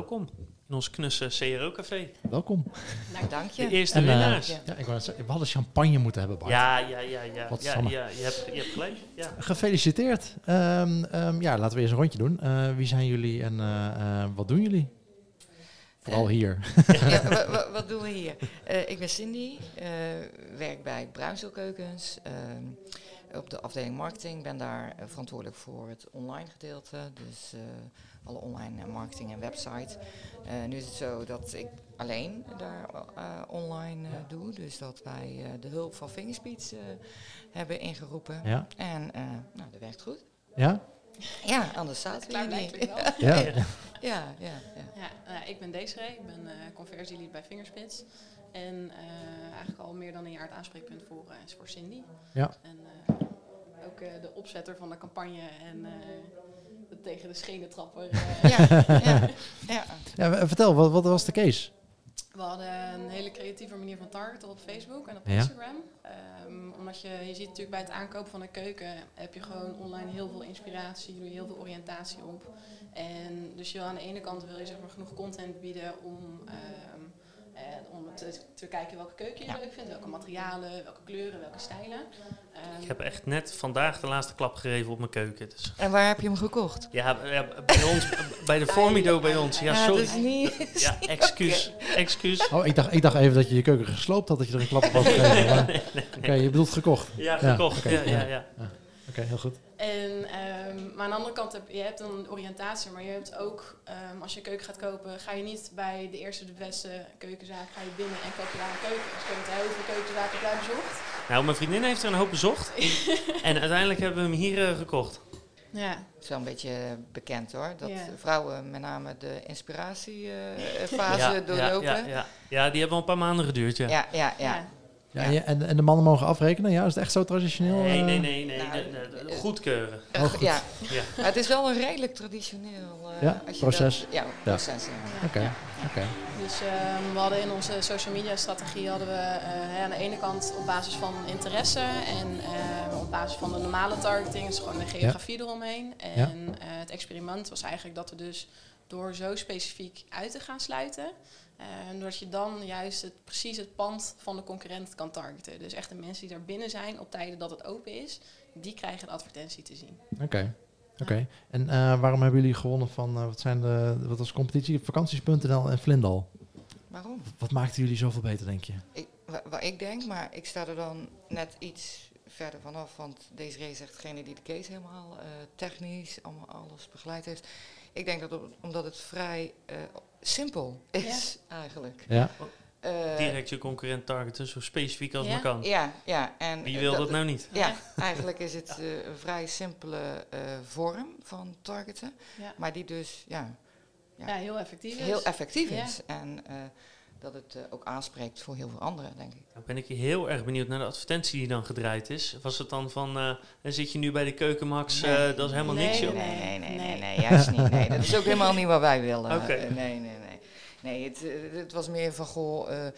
welkom in ons knusse CRO-café. Welkom. Nou, dank je. De eerste En, eh, winnaars. ja. Ja, ik wou we hadden champagne moeten hebben, Bart. Ja, ja, ja, ja. Wat ja, je, hebt, je hebt gelijk. Ja. Gefeliciteerd. Ehm, ehm, ja, laten we eerst een rondje doen. Eh, wie zijn jullie en eh, eh, wat doen jullie? Vooral hier. Ja, wat doen we hier? Eh, ik ben Cindy, eh, werk bij Bruinzeelkeukens ehm, op de afdeling marketing. Ben daar verantwoordelijk voor het online gedeelte, dus eh, alle online eh, marketing en website. Eh, nu is het zo dat ik alleen daar eh, online eh, doe, dus dat wij eh, de hulp van Fingerspeech eh, hebben ingeroepen. Ja? En eh, nou, dat werkt goed. Ja? Ja, anders zaten we hier niet. Ja. Ja, ja, ja. Ja, nou, ik ben Desiree, ik ben eh conversielead bij Fingerspits. En eh, eigenlijk al meer dan een jaar het aanspreekpunt voor, eh, is voor Cindy. Ja. En eh, ook eh, de opzetter van de campagne en eh, tegen de schenen trapper. eh. Ja, ja, ja. vertel, wat, wat was de case? We hadden een hele creatieve manier van targeten op Facebook en op Ja. Instagram. Ehm, omdat je, je ziet natuurlijk bij het aankopen van een keuken heb je gewoon online heel veel inspiratie, doe je heel veel oriëntatie op. En dus je wil aan de ene kant wil je zeg maar genoeg content bieden om, ehm, eh, om te, te kijken welke keuken je Ja. leuk vindt, welke materialen, welke kleuren, welke stijlen. Ehm, Ik heb echt net vandaag de laatste klap gegeven op mijn keuken. Dus. En waar heb je hem gekocht? Ja, ja, bij ons, bij de Formido bij ons. Ja, Ja, sorry. dat is niet... Ja, excuus. Excuus. Oh, ik dacht, ik dacht even dat je je keuken gesloopt had, dat je er een klap op had gegeven. maar- Oké, je bedoelt gekocht. Ja, Ja, gekocht. Ja, ja, Oké, heel goed. En, ehm, maar aan de andere kant heb je hebt dan een oriëntatie, maar je hebt ook, ehm, als je keuken gaat kopen, ga je niet bij de eerste de beste keukenzaak, ga je binnen en koop je daar een keuken. Dus ik heb heel veel keukenzaken heb jij bezocht. Nou, mijn vriendin heeft er een hoop bezocht. en uiteindelijk hebben we hem hier eh, gekocht. Ja, Het is wel een beetje bekend hoor, dat Ja. vrouwen met name de inspiratiefase ja, doorlopen. Ja, ja, ja. ja, die hebben al een paar maanden geduurd, ja. ja, ja. Ja. en, en, de mannen mogen afrekenen? Ja, is het echt zo traditioneel? Nee, eh? nee, nee. nee, Nou, nee, goedkeuren. Eh, Oh, goed. ja. Ja. Maar het is wel een redelijk traditioneel eh, Ja, als je proces. Dat, ja, proces. Ja. Oké, Ja. oké. Dus ehm, we hadden in onze social media strategie hadden we eh, hè, aan de ene kant op basis van interesse en eh, op basis van de normale targeting, dus gewoon de geografie eromheen. En Ja. eh, het experiment was eigenlijk dat we dus door zo specifiek uit te gaan sluiten, eh, doordat je dan juist het, precies het pand van de concurrent kan targeten. Dus echt de mensen die daar binnen zijn op tijden dat het open is, die krijgen een advertentie te zien. Oké. Oké. En eh, waarom hebben jullie gewonnen van, eh, wat zijn de, wat was de competitie? Vakanties.nl en Vlindal. Waarom? Wat maakte jullie zoveel beter, denk je? Ik, wa- wat ik denk, maar ik sta er dan net iets verder vanaf, want deze race echt degene die de case helemaal eh, technisch, allemaal alles begeleid heeft. Ik denk dat omdat het vrij eh, simpel is eigenlijk. Ja. Eh, Direct je concurrent targeten, zo specifiek als Ja. maar kan. Ja, ja. En Wie wil dat nou niet? Ja, eigenlijk is het eh, een vrij simpele eh, vorm van targeten, Ja, maar die dus ja, Ja. ja heel effectief is. heel effectief Ja. is. En eh, dat het ook aanspreekt voor heel veel anderen, denk ik. Nou ben ik heel erg benieuwd naar de advertentie die dan gedraaid is. Was het dan van, eh, dan zit je nu bij de Keukenmax, eh, Nee. dat is helemaal Nee, niks joh. Nee, nee, nee, nee, Nee. nee, juist niet. Nee, dat is ook helemaal niet wat wij willen. Oké. Eh, nee, nee, nee. Nee, het, eh, het was meer van, goh, eh, eh,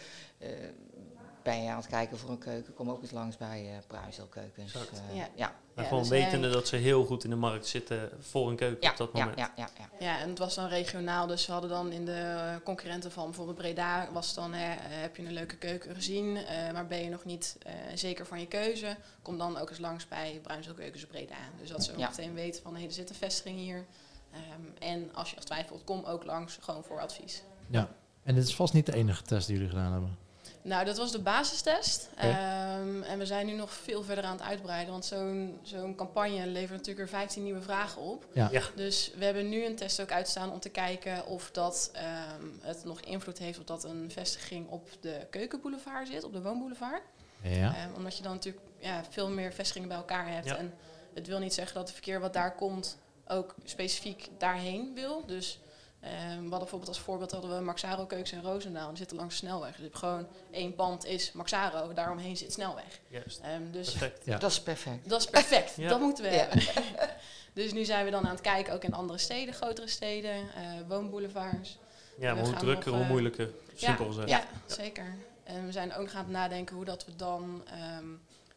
ben je aan het kijken voor een keuken, kom ook eens langs bij eh. Eh, Ja. ja. Maar Ja, gewoon dus wetende dat ze heel goed in de markt zitten voor een keuken Ja, op dat ja, moment. ja, ja, ja. Ja, en het was dan regionaal, dus we hadden dan in de concurrenten van bijvoorbeeld Breda, was het dan, hè, heb je een leuke keuken gezien, eh, maar ben je nog niet eh, zeker van je keuze, kom dan ook eens langs bij Bruinzeelkeukens Breda. Dus dat ze ook Ja. meteen weten van, hé, er zit een vestiging hier. Ehm, en als je als twijfelt, kom ook langs, gewoon voor advies. Ja. En dit is vast niet de enige test die jullie gedaan hebben. Nou, dat was de basistest. Ehm, en we zijn nu nog veel verder aan het uitbreiden. Want zo'n zo'n campagne levert natuurlijk er 15 nieuwe vragen op. Ja. Ja. Dus we hebben nu een test ook uitstaan om te kijken of dat ehm, het nog invloed heeft op dat een vestiging op de keukenboulevard zit, op de woonboulevard. Ja. Ehm, omdat je dan natuurlijk ja, veel meer vestigingen bij elkaar hebt. Ja. En het wil niet zeggen dat het verkeer wat daar komt ook specifiek daarheen wil. Dus ehm, we hadden bijvoorbeeld als voorbeeld hadden we Maxaro Keukens in Roosendaal. En die zitten langs de snelweg. Dus gewoon één pand is Maxaro, daaromheen zit snelweg. Juist, Ehm, dus perfect. Ja. Dat is perfect. dat is perfect. Ja. Dat moeten we Ja. hebben. dus nu zijn we dan aan het kijken, ook in andere steden, grotere steden, eh, woonboulevards. Ja, maar hoe gaan drukker, nog, hoe eh, moeilijker. Simpel gezegd. Ja, zeker. En we zijn ook nog aan het nadenken hoe dat we dan ehm,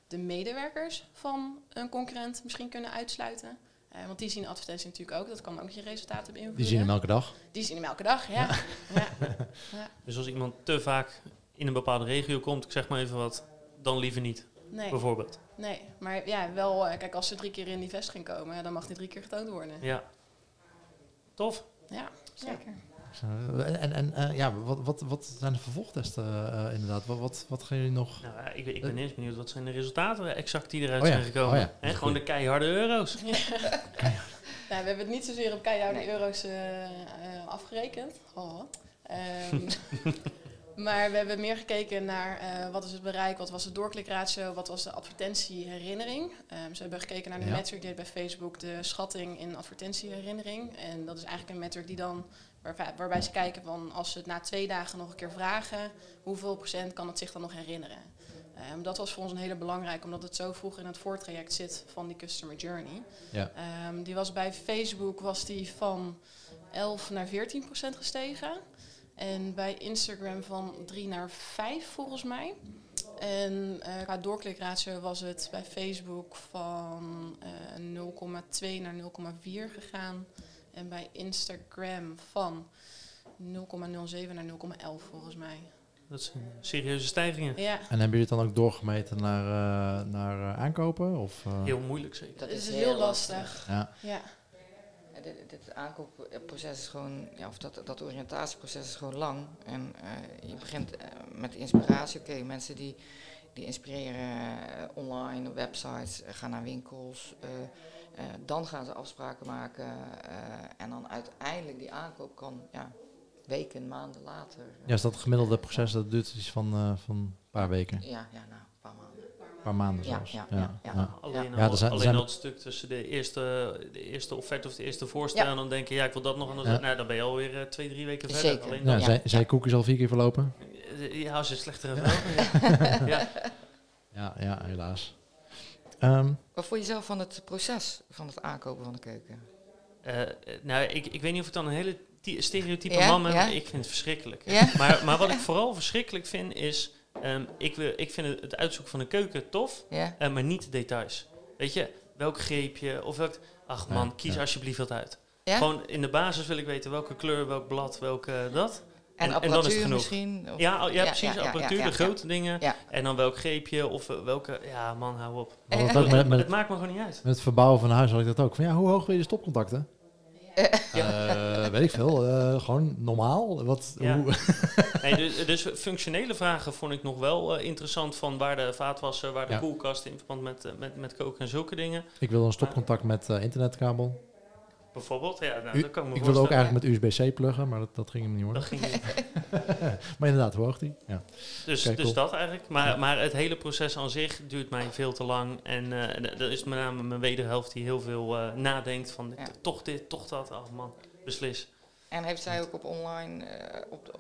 de medewerkers van een concurrent misschien kunnen uitsluiten. Eh, want die zien advertentie natuurlijk ook. Dat kan ook je resultaten beïnvloeden. Die zien hem elke dag. Die zien hem elke dag, ja. ja. ja. Dus als iemand te vaak in een bepaalde regio komt, ik zeg maar even wat, dan liever niet, Nee, bijvoorbeeld. nee, maar ja, wel, eh, kijk, als ze drie keer in die vestiging komen, ja, dan mag die drie keer getoond worden. Ja. Tof. Ja, zeker. En, en, eh, ja, wat, wat, wat zijn de vervolgtesten eh, inderdaad? Wat, wat, wat gaan jullie nog... Nou, ik, ik ben eerst benieuwd, wat zijn de resultaten exact die eruit Oh ja, zijn gekomen? oh ja, gewoon goed. de keiharde euro's. Ja, we hebben het niet zozeer op keiharde Nee. euro's eh, eh, afgerekend. Oh. Ehm, maar we hebben meer gekeken naar eh, wat is het bereik, wat was de doorklikratio, wat was de advertentieherinnering. Ehm ze hebben gekeken naar de Ja. metric die bij Facebook, de schatting in advertentieherinnering. En dat is eigenlijk een metric die dan, waarbij, waarbij ze kijken van als ze het na twee dagen nog een keer vragen, hoeveel procent kan het zich dan nog herinneren. Ehm, dat was voor ons een hele belangrijke, omdat het zo vroeg in het voortraject zit van die customer journey. Ja. Ehm, die was bij Facebook was die van 11 naar 14 procent gestegen. En bij Instagram van 3 naar 5 volgens mij. En eh, qua doorklikratio was het bij Facebook van eh 0,2 naar 0,4 gegaan. En bij Instagram van 0,07 naar 0,11 volgens mij. Dat zijn serieuze stijgingen. Ja, En hebben jullie het dan ook doorgemeten naar, eh, naar eh, aankopen? Of, eh, Heel moeilijk zeker. Dat is heel lastig. Ja, Ja. Ja, Dit, dit aankoopproces is gewoon, ja, of dat, dat oriëntatieproces is gewoon lang. En eh, je begint met inspiratie. Oké, mensen die, die inspireren online, op websites, gaan naar winkels. Eh, dan gaan ze afspraken maken. eh, en dan uiteindelijk die aankoop kan ja, weken, maanden later. eh, ja is dat gemiddelde proces, dat duurt iets van, eh, van een paar weken, ja, ja, nou, een paar maanden. een paar maanden Ja, zelfs. ja, ja, ja. Alleen, Ja, al, er zijn- er alleen zijn- al het stuk tussen de eerste, de eerste offerte of de eerste voorstel Ja. en dan denk je, ja, ik wil dat nog. En dan, Ja. nou, dan ben je alweer twee, drie weken Zeker. verder. Alleen Ja, dan, Ja. Zijn, zijn je koekjes al vier keer verlopen? Ja, als je slechter hebt. Ja. ja. Ja, ja helaas. Ehm, Wat vond je zelf van het proces van het aankopen van de keuken? Eh, eh, nou, ik, ik weet niet of ik dan een hele ty- stereotype Ja, man ben, ja. maar ik vind het verschrikkelijk. Ja? Maar, maar wat ik vooral verschrikkelijk vind is, ehm, ik, wil, ik vind het, het uitzoeken van een keuken tof, Ja? eh, maar niet de details. Weet je, welk greepje of welk... Ach man, Ja, kies ja. alsjeblieft wat uit. Ja? Gewoon in de basis wil ik weten welke kleur, welk blad, welke dat. En, en dan is het apparatuur genoeg. misschien? Of- Ja, oh, ja, Ja, precies, ja, ja, apparatuur, ja, de ja. grote dingen. Ja. En dan welk greepje of eh, welke... Ja man, hou op. met, Maar met, het maakt me gewoon niet uit. met het verbouwen van een huis had ik dat ook. Van, ja, hoe hoog wil je de stopcontacten? Eh, weet ik veel. eh, gewoon normaal. Wat, Ja. hoe, Nee, dus, dus functionele vragen vond ik nog wel interessant van waar de vaatwasser, waar de Ja. koelkast in verband met, met, met koken en zulke dingen. ik wil een stopcontact met internetkabel. Bijvoorbeeld, ja, nou, U- dat kan ik me ik wilde ook eigenlijk met USB-C pluggen, maar dat, dat ging hem niet worden. Dat ging niet. Maar inderdaad, hoe hoog die? Ja. Dus, Kijk, dus cool. dat eigenlijk. Maar, maar het hele proces aan zich duurt mij veel te lang. En eh, d- dat is met name mijn wederhelft die heel veel eh, nadenkt van Ja. toch dit, toch dat. Oh man, beslis. En heeft zij ook op online, eh, op de-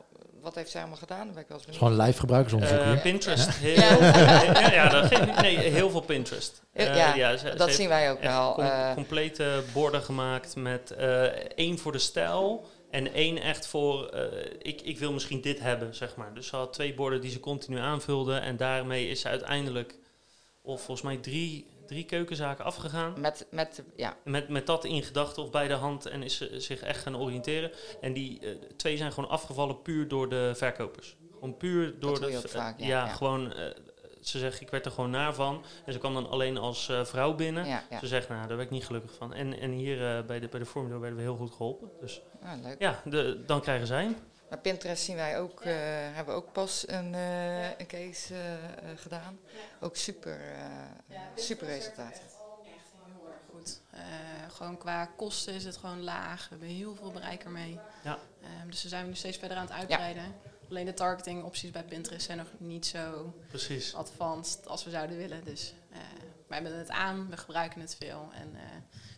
wat heeft zij allemaal gedaan? Ben ik wel eens gewoon live gebruikersonderzoek Eh, hier. Pinterest. Heel, Ja. ja, ja, dat geeft- nee, heel veel Pinterest. Eh, Ja, ze dat zien wij ook wel. com- eh, complete borden gemaakt met eh, één voor de stijl en één echt voor eh, ik, ik wil misschien dit hebben, zeg maar. Dus ze had twee borden die ze continu aanvulde en daarmee is ze uiteindelijk of volgens mij drie, drie keukenzaken afgegaan. met, met, ja, Met, met dat in gedachten of bij de hand en is ze zich echt gaan oriënteren. En die eh, twee zijn gewoon afgevallen puur door de verkopers. Gewoon puur door de... vaak, ja, ja, ja. gewoon... eh, ze zegt, ik werd er gewoon naar van. En ze kwam dan alleen als eh, vrouw binnen. ja, ja. Ze zegt, nou, daar werd ik niet gelukkig van. En, en hier eh, bij de, bij de Formula werden we heel goed geholpen. Dus Ah, leuk. ja, de, dan krijgen zij hem. Bij Pinterest zien wij ook, eh, hebben we ook pas een, eh, een case eh, gedaan. Ook super, eh, super resultaat. Echt heel erg goed. Eh, gewoon qua kosten is het gewoon laag. We hebben heel veel bereik ermee. Ja. Ehm, dus daar zijn we nu steeds verder aan het uitbreiden. Alleen de targeting opties bij Pinterest zijn nog niet zo Precies. advanced als we zouden willen. Dus eh wij hebben het aan, we gebruiken het veel. En eh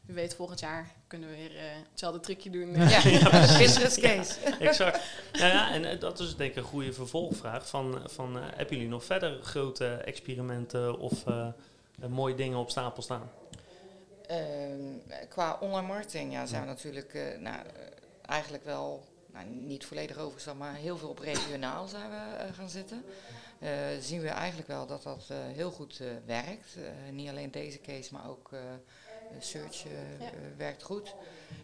wie weet volgend jaar kunnen we weer eh, hetzelfde trucje doen. Ja, case. exact. Ja, ja, en eh, dat is denk ik een goede vervolgvraag. Van, van, eh, hebben jullie nog verder grote experimenten of mooie dingen op stapel staan? Ehm, qua online marketing ja, zijn we natuurlijk eh, nou, eigenlijk wel, nou, niet volledig overgestapt, maar heel veel op regionaal zijn we eh, gaan zitten. Eh, zien we eigenlijk wel dat dat eh, heel goed eh, werkt. Eh, niet alleen deze case, maar ook eh, search eh, Ja. werkt goed.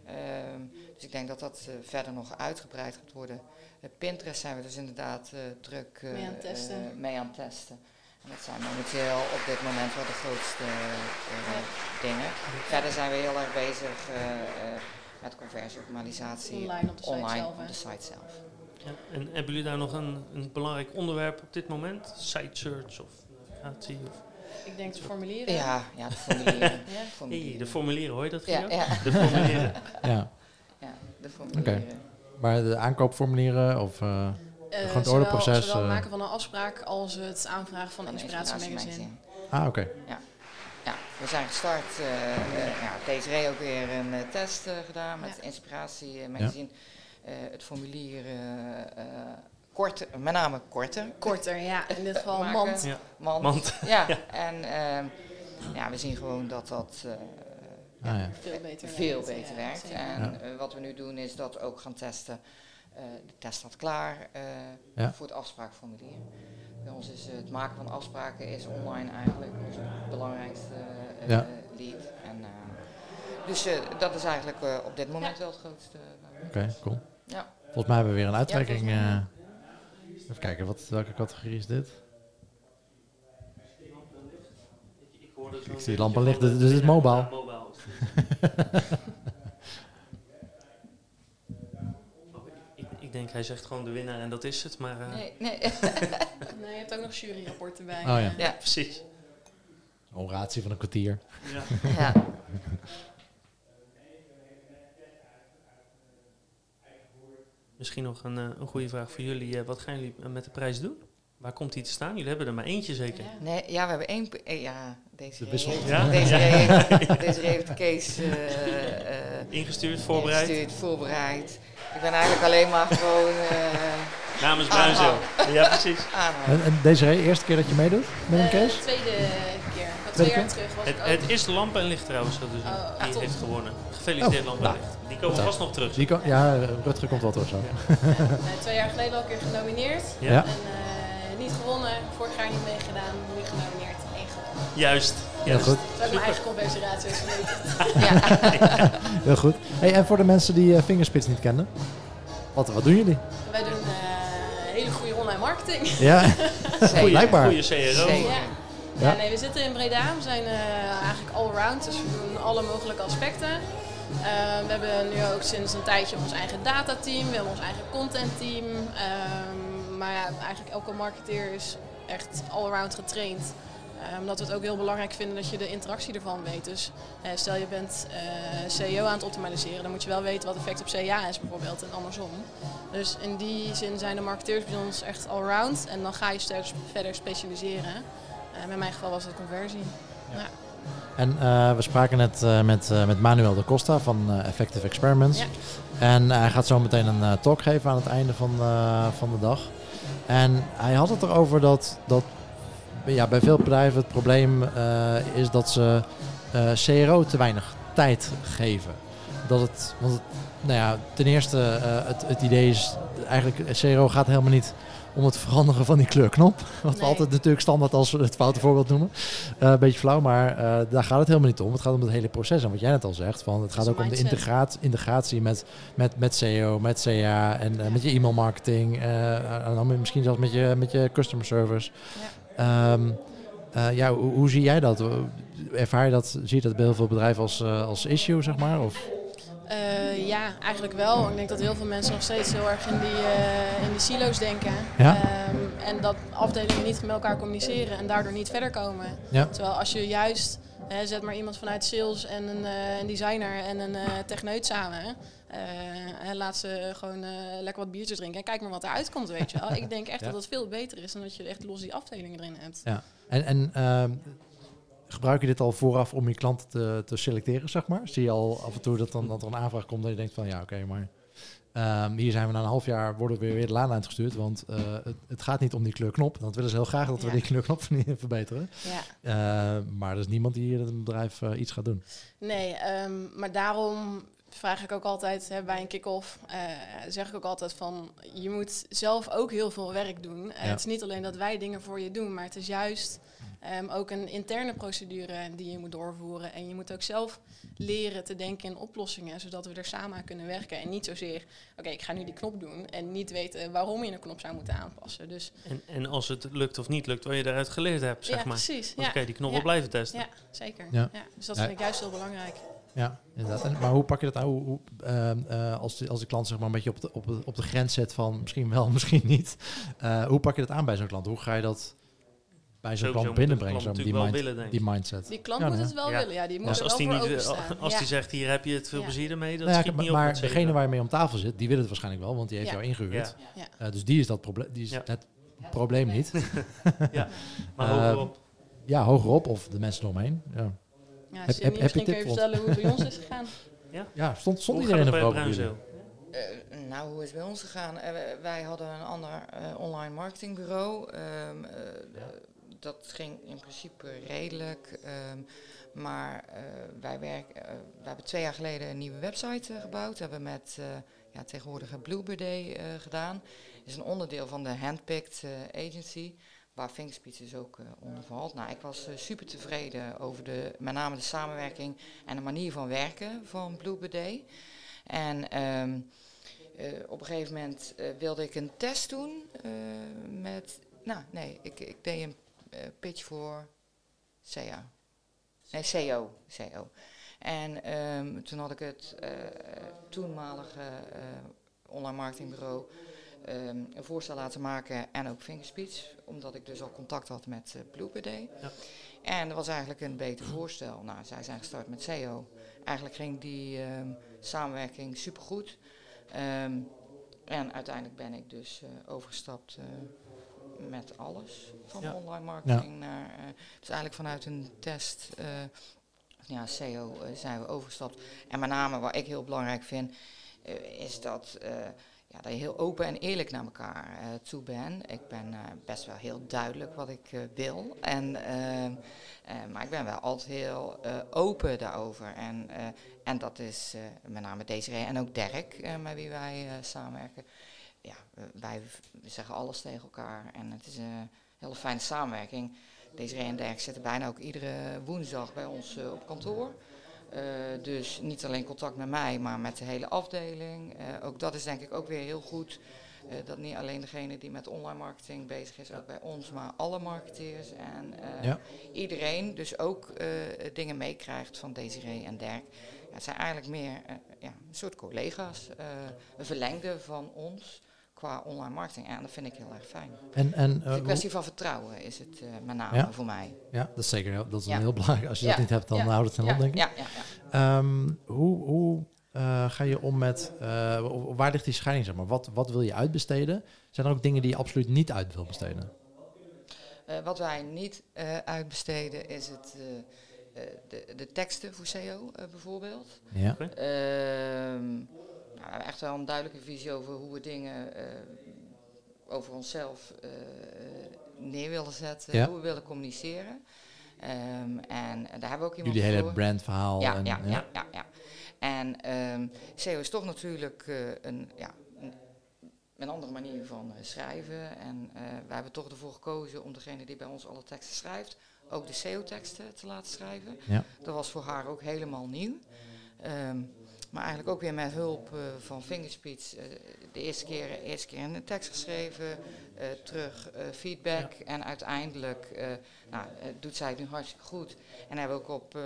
Ehm, dus ik denk dat dat eh, verder nog uitgebreid gaat worden. Eh, Pinterest zijn we dus inderdaad eh, druk eh, Mee aan het testen. mee aan het testen. En dat zijn momenteel op dit moment wel de grootste eh, Ja. dingen. Verder zijn we heel erg bezig eh, eh, met conversieoptimalisatie Online op de site online zelf, hè? op de site zelf. Ja, en hebben jullie daar nog een, een belangrijk onderwerp op dit moment? Site search of navigatie? Of... Ik denk de formulieren. Ja, ja, de formulieren. Ja. Hey, de formulieren, hoor je dat, Ja, Guido? ja, De formulieren. Ja. ja, de formulieren. Maar de aankoopformulieren of... eh, Eh, Gewoon het zowel- orderproces, Zowel het eh. maken van een afspraak als het aanvragen van een de inspiratiemagazine. ah, oké. Ja, we zijn gestart. eh eh ja, ook weer een eh, test eh, gedaan met Ja. inspiratiemagazine. Eh het formulier eh, eh, korter, met name korter. Korter, ja. In dit geval mand. Ja. Ja, en ehm, ja, we zien gewoon dat dat eh, Ah, ja. Veel beter veel werkt, beter ja, werkt. zeker. En eh, wat we nu doen is dat we ook gaan testen. Eh, de test staat klaar eh, Ja. voor het afspraakformulier. Bij ons is het maken van afspraken is online eigenlijk onze belangrijkste eh, Ja. lead. En, eh, dus eh, dat is eigenlijk eh, op dit moment wel het grootste. Oké, cool. Ja. Volgens mij hebben we weer een uittrekking. eh. Even kijken, wat, welke categorie is dit? ik zie lampen lichten, dus het is mobile. Oh, ik, ik denk, hij zegt gewoon de winnaar en dat is het, maar eh, Nee, nee. Nee, je hebt ook nog juryrapporten bij. Oh ja, ja. precies. een oratie van een kwartier. Ja. ja. Misschien nog een, eh, een goede vraag voor jullie. eh, wat gaan jullie eh, met de prijs doen? Waar komt die te staan? Jullie hebben er maar eentje zeker. Ja. Nee, ja, we hebben één. eh, Ja, deze De wissel. heeft, Ja? Deze Ja. heeft, deze heeft Kees eh, eh, Ingestuurd, voorbereid. ingestuurd, voorbereid. Ik ben eigenlijk alleen maar gewoon eh Namens Bruinzeel. Ja, precies. aanhouden. En, en deze eerste keer dat je meedoet met een case? Tweede twee jaar keer? terug was Het, het is lamp en licht trouwens, zo zien. Oh, die heeft gewonnen. Gefeliciteerd Oh, lamp en nou. licht. Die komen vast nog terug. Die kan, ja, Rutger komt wel terug zo. Twee jaar geleden al een keer genomineerd. Ja. Ja. En eh, niet gewonnen. Vorig jaar niet meegedaan. Nu genomineerd. Gewonnen. Juist. Heel juist. goed. Dat is ook mijn eigen conversieratie is. Ja. Heel goed. Hey, en voor de mensen die eh, Fingerspits niet kennen, wat, wat doen jullie? Wij doen eh, hele goede online marketing. Ja, blijkbaar. Goede CRO. Ja. Ja. Nee, we zitten in Breda. We zijn eh, eigenlijk all-around, dus we doen alle mogelijke aspecten. Eh, we hebben nu ook sinds een tijdje ons eigen datateam, we hebben ons eigen contentteam. Ehm, maar ja, eigenlijk elke marketeer is echt all-around getraind. Eh, omdat we het ook heel belangrijk vinden dat je de interactie ervan weet. Dus eh, stel je bent eh CEO aan het optimaliseren, dan moet je wel weten wat effect op CA is bijvoorbeeld en andersom. Dus in die zin zijn de marketeers bij ons echt allround en dan ga je steeds verder specialiseren. Eh, in mijn geval was het conversie. Ja. En eh, we spraken net eh, met, met Manuel de Costa van Effective Experiments. Ja. En hij gaat zo meteen een talk geven aan het einde van, van de dag. En hij had het erover dat, dat ja, bij veel bedrijven het probleem is dat ze CRO te weinig tijd geven. Dat het, want het- nou ja, ten eerste, het, het idee is eigenlijk, CRO gaat helemaal niet om het veranderen van die kleurknop. Wat we altijd natuurlijk standaard als we het foute voorbeeld noemen. Eh, een beetje flauw, maar eh, daar gaat het helemaal niet om. Het gaat om het hele proces. En wat jij net al zegt, van, het gaat ook om de integratie, integratie met, met, met SEO, met CA en eh, met je e-mail marketing. en dan misschien zelfs met je, met je customer service. Ehm, eh, ja, hoe, hoe zie jij dat? Ervaar je dat, zie je dat bij heel veel bedrijven als, als issue, zeg maar? Of? Eh, ja, eigenlijk wel. Ik denk dat heel veel mensen nog steeds heel erg in die, eh, in die silo's denken. Ja. Ehm, en dat afdelingen niet met elkaar communiceren en daardoor niet verder komen. Ja. Terwijl als je juist, hè, zet maar iemand vanuit sales en een, eh, een designer en een techneut samen. en laat ze gewoon lekker wat biertjes drinken en kijk maar wat eruit komt, weet je wel. Ik denk echt Ja. dat het veel beter is dan dat je echt los die afdelingen erin hebt. En, en ehm, gebruik je dit al vooraf om je klanten te, te selecteren, zeg maar? Zie je al af en toe dat, dan, dat er een aanvraag komt dat je denkt van ja, oké, maar ehm, hier zijn we na een half jaar, worden we weer de laan uitgestuurd, want eh, het, het gaat niet om die kleurknop. Dat willen ze heel graag dat we Ja. die kleurknop verbeteren. Ja. Eh, maar er is niemand die in het bedrijf eh, iets gaat doen. Nee, ehm, maar daarom vraag ik ook altijd hè, bij een kick-off, eh, zeg ik ook altijd van, je moet zelf ook heel veel werk doen. Ja. Het is niet alleen dat wij dingen voor je doen, maar het is juist Ehm, ook een interne procedure die je moet doorvoeren. En je moet ook zelf leren te denken in oplossingen, zodat we er samen aan kunnen werken. En niet zozeer, oké, ik ga nu die knop doen en niet weten waarom je een knop zou moeten aanpassen. Dus, En, en als het lukt of niet lukt, wat je daaruit geleerd hebt, zeg ja, maar. precies. Want Ja. oké, die knop Ja. wel blijven testen. ja, zeker. Ja. Ja. Dus dat Ja. vind ik juist heel belangrijk. Ja, inderdaad. En, maar hoe pak je dat aan? Hoe, hoe, ehm, eh, als, de, als de klant zeg maar een beetje op de, op, de, op de grens zet van misschien wel, misschien niet. Eh, hoe pak je dat aan bij zo'n klant? Hoe ga je dat bij zo'n klant moet binnenbrengen? Zo, die, mind- willen, mindset. Die klant Ja, moet nee. het wel Ja. willen. Ja, die moet Dus er als wel die, voor niet, openstaan. als die zegt, hier heb je het veel Ja. plezier ermee, dat Nou ja, schiet niet op maar met zeven. degene waar je mee om tafel zit, die wil het waarschijnlijk wel, want die heeft Ja. jou ingehuurd. Ja. Ja. Eh, dus die is, dat probleem, die is Ja. het probleem niet. ja. Maar Eh, hogerop. ja, hogerop of de mensen eromheen. Ja, Ja, Heb- heb- heb je misschien kun tip je voor vertellen hoe het bij ons is gegaan. ja stond, stond iedereen er het? Bruinzeel? Eh, nou, hoe is het bij ons gegaan? Eh, wij- wij hadden een ander eh, online marketingbureau. Ehm, eh, dat ging in principe redelijk. ehm, maar eh, wij, werk, eh, hebben twee jaar geleden een nieuwe website eh, gebouwd. Hebben we met ja, tegenwoordig een Bluebird Day gedaan. Is een onderdeel van de Handpicked Agency. Waar Fingerspeech dus ook onder valt. Nou, ik was super tevreden over de, met name de samenwerking en de manier van werken van Bluebird Day. En ehm, eh, op een gegeven moment wilde ik een test doen met. Nou, nee, ik, ik deed een pitch voor CA. Nee, CO. CO. En ehm, toen had ik het eh, toenmalige eh, online marketingbureau ehm, een voorstel laten maken en ook Fingerspeech, omdat ik dus al contact had met uh, Day. Ja. En dat was eigenlijk een beter voorstel. Nou, zij zijn gestart met CO. Eigenlijk ging die ehm, samenwerking supergoed. En uiteindelijk ben ik dus eh, overgestapt eh, met alles van Ja. online marketing naar. eh, dus eigenlijk vanuit een test, eh, ja, SEO, eh, zijn we overgestapt. En met name wat ik heel belangrijk vind, eh, is dat, eh, ja, dat je heel open en eerlijk naar elkaar eh, toe bent. Ik ben eh, best wel heel duidelijk wat ik eh, wil. En, ehm, eh, maar ik ben wel altijd heel eh, open daarover. En, eh, en dat is eh, met name Desiree en ook Dirk, eh, met wie wij eh, samenwerken. Ja, eh, wij zeggen alles tegen elkaar en het is een hele fijne samenwerking. Desiree en Dirk zitten bijna ook iedere woensdag bij ons eh, op kantoor. Eh, dus niet alleen contact met mij, maar met de hele afdeling. Ook dat is denk ik ook weer heel goed. dat niet alleen degene die met online marketing bezig is, ook bij ons, maar alle marketeers en Ja. iedereen dus ook dingen meekrijgt van Desiree en Dirk. Ja, het zijn eigenlijk meer ja, een soort collega's, een verlengde van ons qua online marketing. En dat vind ik heel erg fijn. En, en, is eh, een kwestie van vertrouwen is het eh, met name Ja. voor mij. ja, dat is zeker dat is Ja. heel belangrijk. Als je Ja. dat niet hebt, dan houdt het op, ja, denk ik. ja, ja, ja. Ehm, hoe hoe eh, ga je om met, waar ligt die scheiding, zeg maar? Wat, wat wil je uitbesteden? Zijn er ook dingen die je absoluut niet uit wil besteden? Wat wij niet uitbesteden is het, de, de teksten voor SEO bijvoorbeeld. Ja. Ehm, we hebben echt wel een duidelijke visie over hoe we dingen eh, over onszelf eh, neer willen zetten, Ja. hoe we willen communiceren. Ehm, en daar hebben we ook iemand Jullie hele voor. brandverhaal. Ja, en, ja, ja, ja, ja. En ehm SEO is toch natuurlijk eh, een, ja, een, een andere manier van schrijven. En wij hebben toch ervoor gekozen om degene die bij ons alle teksten schrijft, ook de SEO-teksten te laten schrijven. Ja. Dat was voor haar ook helemaal nieuw. Ehm, maar eigenlijk ook weer met hulp eh, van Fingerspeech. eh, de eerste keer, eerste keer een tekst geschreven, eh, terug eh, feedback. En uiteindelijk eh, nou, doet zij het nu hartstikke goed. En hebben we ook op eh,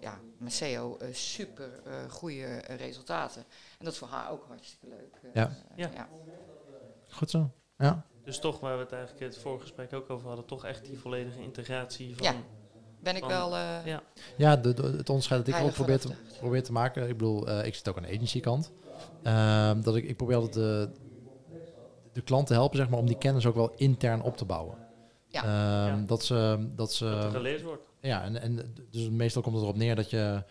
ja, met SEO super eh, goede resultaten. En dat is voor haar ook hartstikke leuk. Ja. Ja. ja. Goed zo. Ja. Dus toch, waar we het eigenlijk het vorige gesprek ook over hadden, toch echt die volledige integratie van... Ja. Ben ik wel... eh, Ja. Ja, de, de- het onderscheid dat ik ook probeer te, probeer te maken. Ik bedoel, eh, ik zit ook aan de agency kant. Ehm, dat ik, ik probeer altijd de, de klant te helpen, zeg maar, om die kennis ook wel intern op te bouwen. Ja. Ehm, Ja. Dat ze, dat ze, Dat er geleerd wordt. ja, en, en dus meestal komt het erop neer dat je,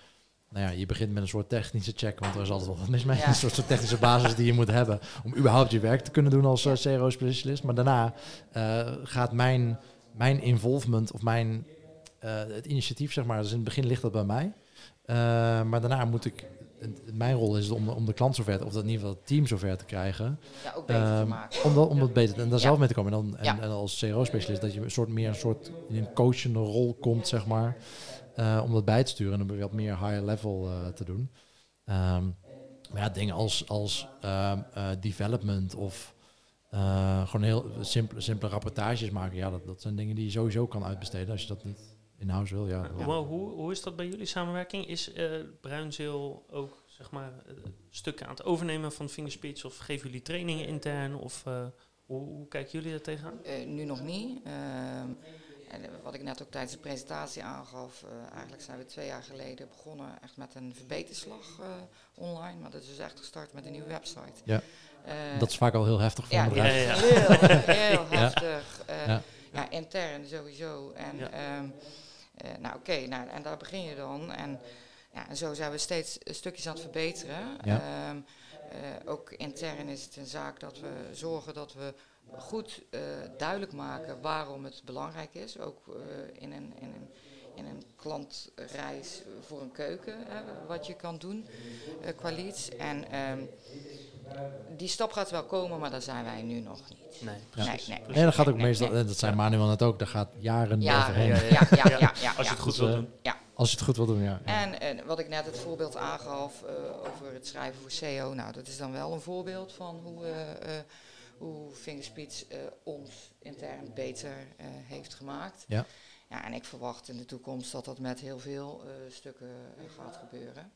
nou ja, je begint met een soort technische check, want er is altijd wel mis mee. Ja. Een soort, soort technische basis die je moet hebben om überhaupt je werk te kunnen doen als eh, CRO-specialist. Maar daarna eh, gaat mijn, mijn involvement of mijn, het initiatief, zeg maar, dus in het begin ligt dat bij mij. Eh, maar daarna moet ik mijn rol is om, om de klant zover, te- of dat in ieder geval het team zover te krijgen. Ja, ook beter te Ehm, maken. om dat, om dat beter en daar Ja. zelf mee te komen. En, dan, en, Ja. en als CRO-specialist dat je een soort meer een soort in een coachende rol komt, zeg maar. eh, om dat bij te sturen en om wat meer higher level eh, te doen. Ehm, maar ja, dingen als, als ehm, eh, development of eh, gewoon heel simpele, simpele rapportages maken. Ja, dat, dat zijn dingen die je sowieso kan uitbesteden als je dat niet in-house wil. Ja, ja. Maar hoe, hoe is dat bij jullie samenwerking? Is eh Bruinzeel ook zeg maar, eh, stukken aan het overnemen van Fingerspeech? Of geven jullie trainingen intern? Of eh, hoe, hoe kijken jullie daar tegenaan? Eh, nu nog niet. Ehm, en wat ik net ook tijdens de presentatie aangaf, eh, eigenlijk zijn we twee jaar geleden begonnen echt met een verbeterslag eh, online. Maar dat is dus echt gestart met een nieuwe website. Ja. Eh, Dat is vaak al heel heftig voor ja, een bedrijf. ja, ja. heel, heel Ja. heftig. Eh, Ja. ja. intern sowieso. En, Ja. Eh, nou oké, nou, en daar begin je dan. En, ja, en zo zijn we steeds stukjes aan het verbeteren. Ja. Ehm, eh, ook intern is het een zaak dat we zorgen dat we goed eh, duidelijk maken waarom het belangrijk is. Ook in, een, in, een, in een klantreis voor een keuken, hè, wat je kan doen qua leads. En ehm, die stap gaat wel komen, maar daar zijn wij nu nog niet. Nee, Ja. precies. Nee, nee. Nee, dat gaat ook Nee, meestal, nee. en dat zijn Manuel net ook, daar gaat jaren Ja, overheen. ja, ja, ja, ja, ja, Als je het goed Dus, wil eh, doen. Als je het goed wil doen, ja. En eh, wat ik net het voorbeeld aangaf eh, over het schrijven voor SEO, nou dat is dan wel een voorbeeld van hoe, eh, eh, hoe Fingerspeech ons intern beter eh, heeft gemaakt. Ja. ja. En ik verwacht in de toekomst dat dat met heel veel eh, stukken gaat gebeuren.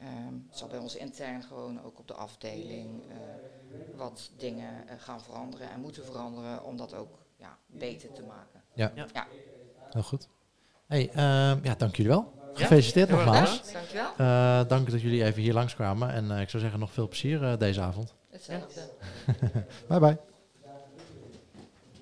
Ehm, het zal bij ons intern gewoon ook op de afdeling eh, wat dingen eh, gaan veranderen en moeten veranderen om dat ook ja, beter te maken. Heel goed. Hey, ehm, ja, dank jullie wel. Ja, Gefeliciteerd nogmaals. bedankt. Dankjewel. Eh dank dat jullie even hier langskwamen. En eh, ik zou zeggen, nog veel plezier deze avond. Hetzelfde. Bye bye.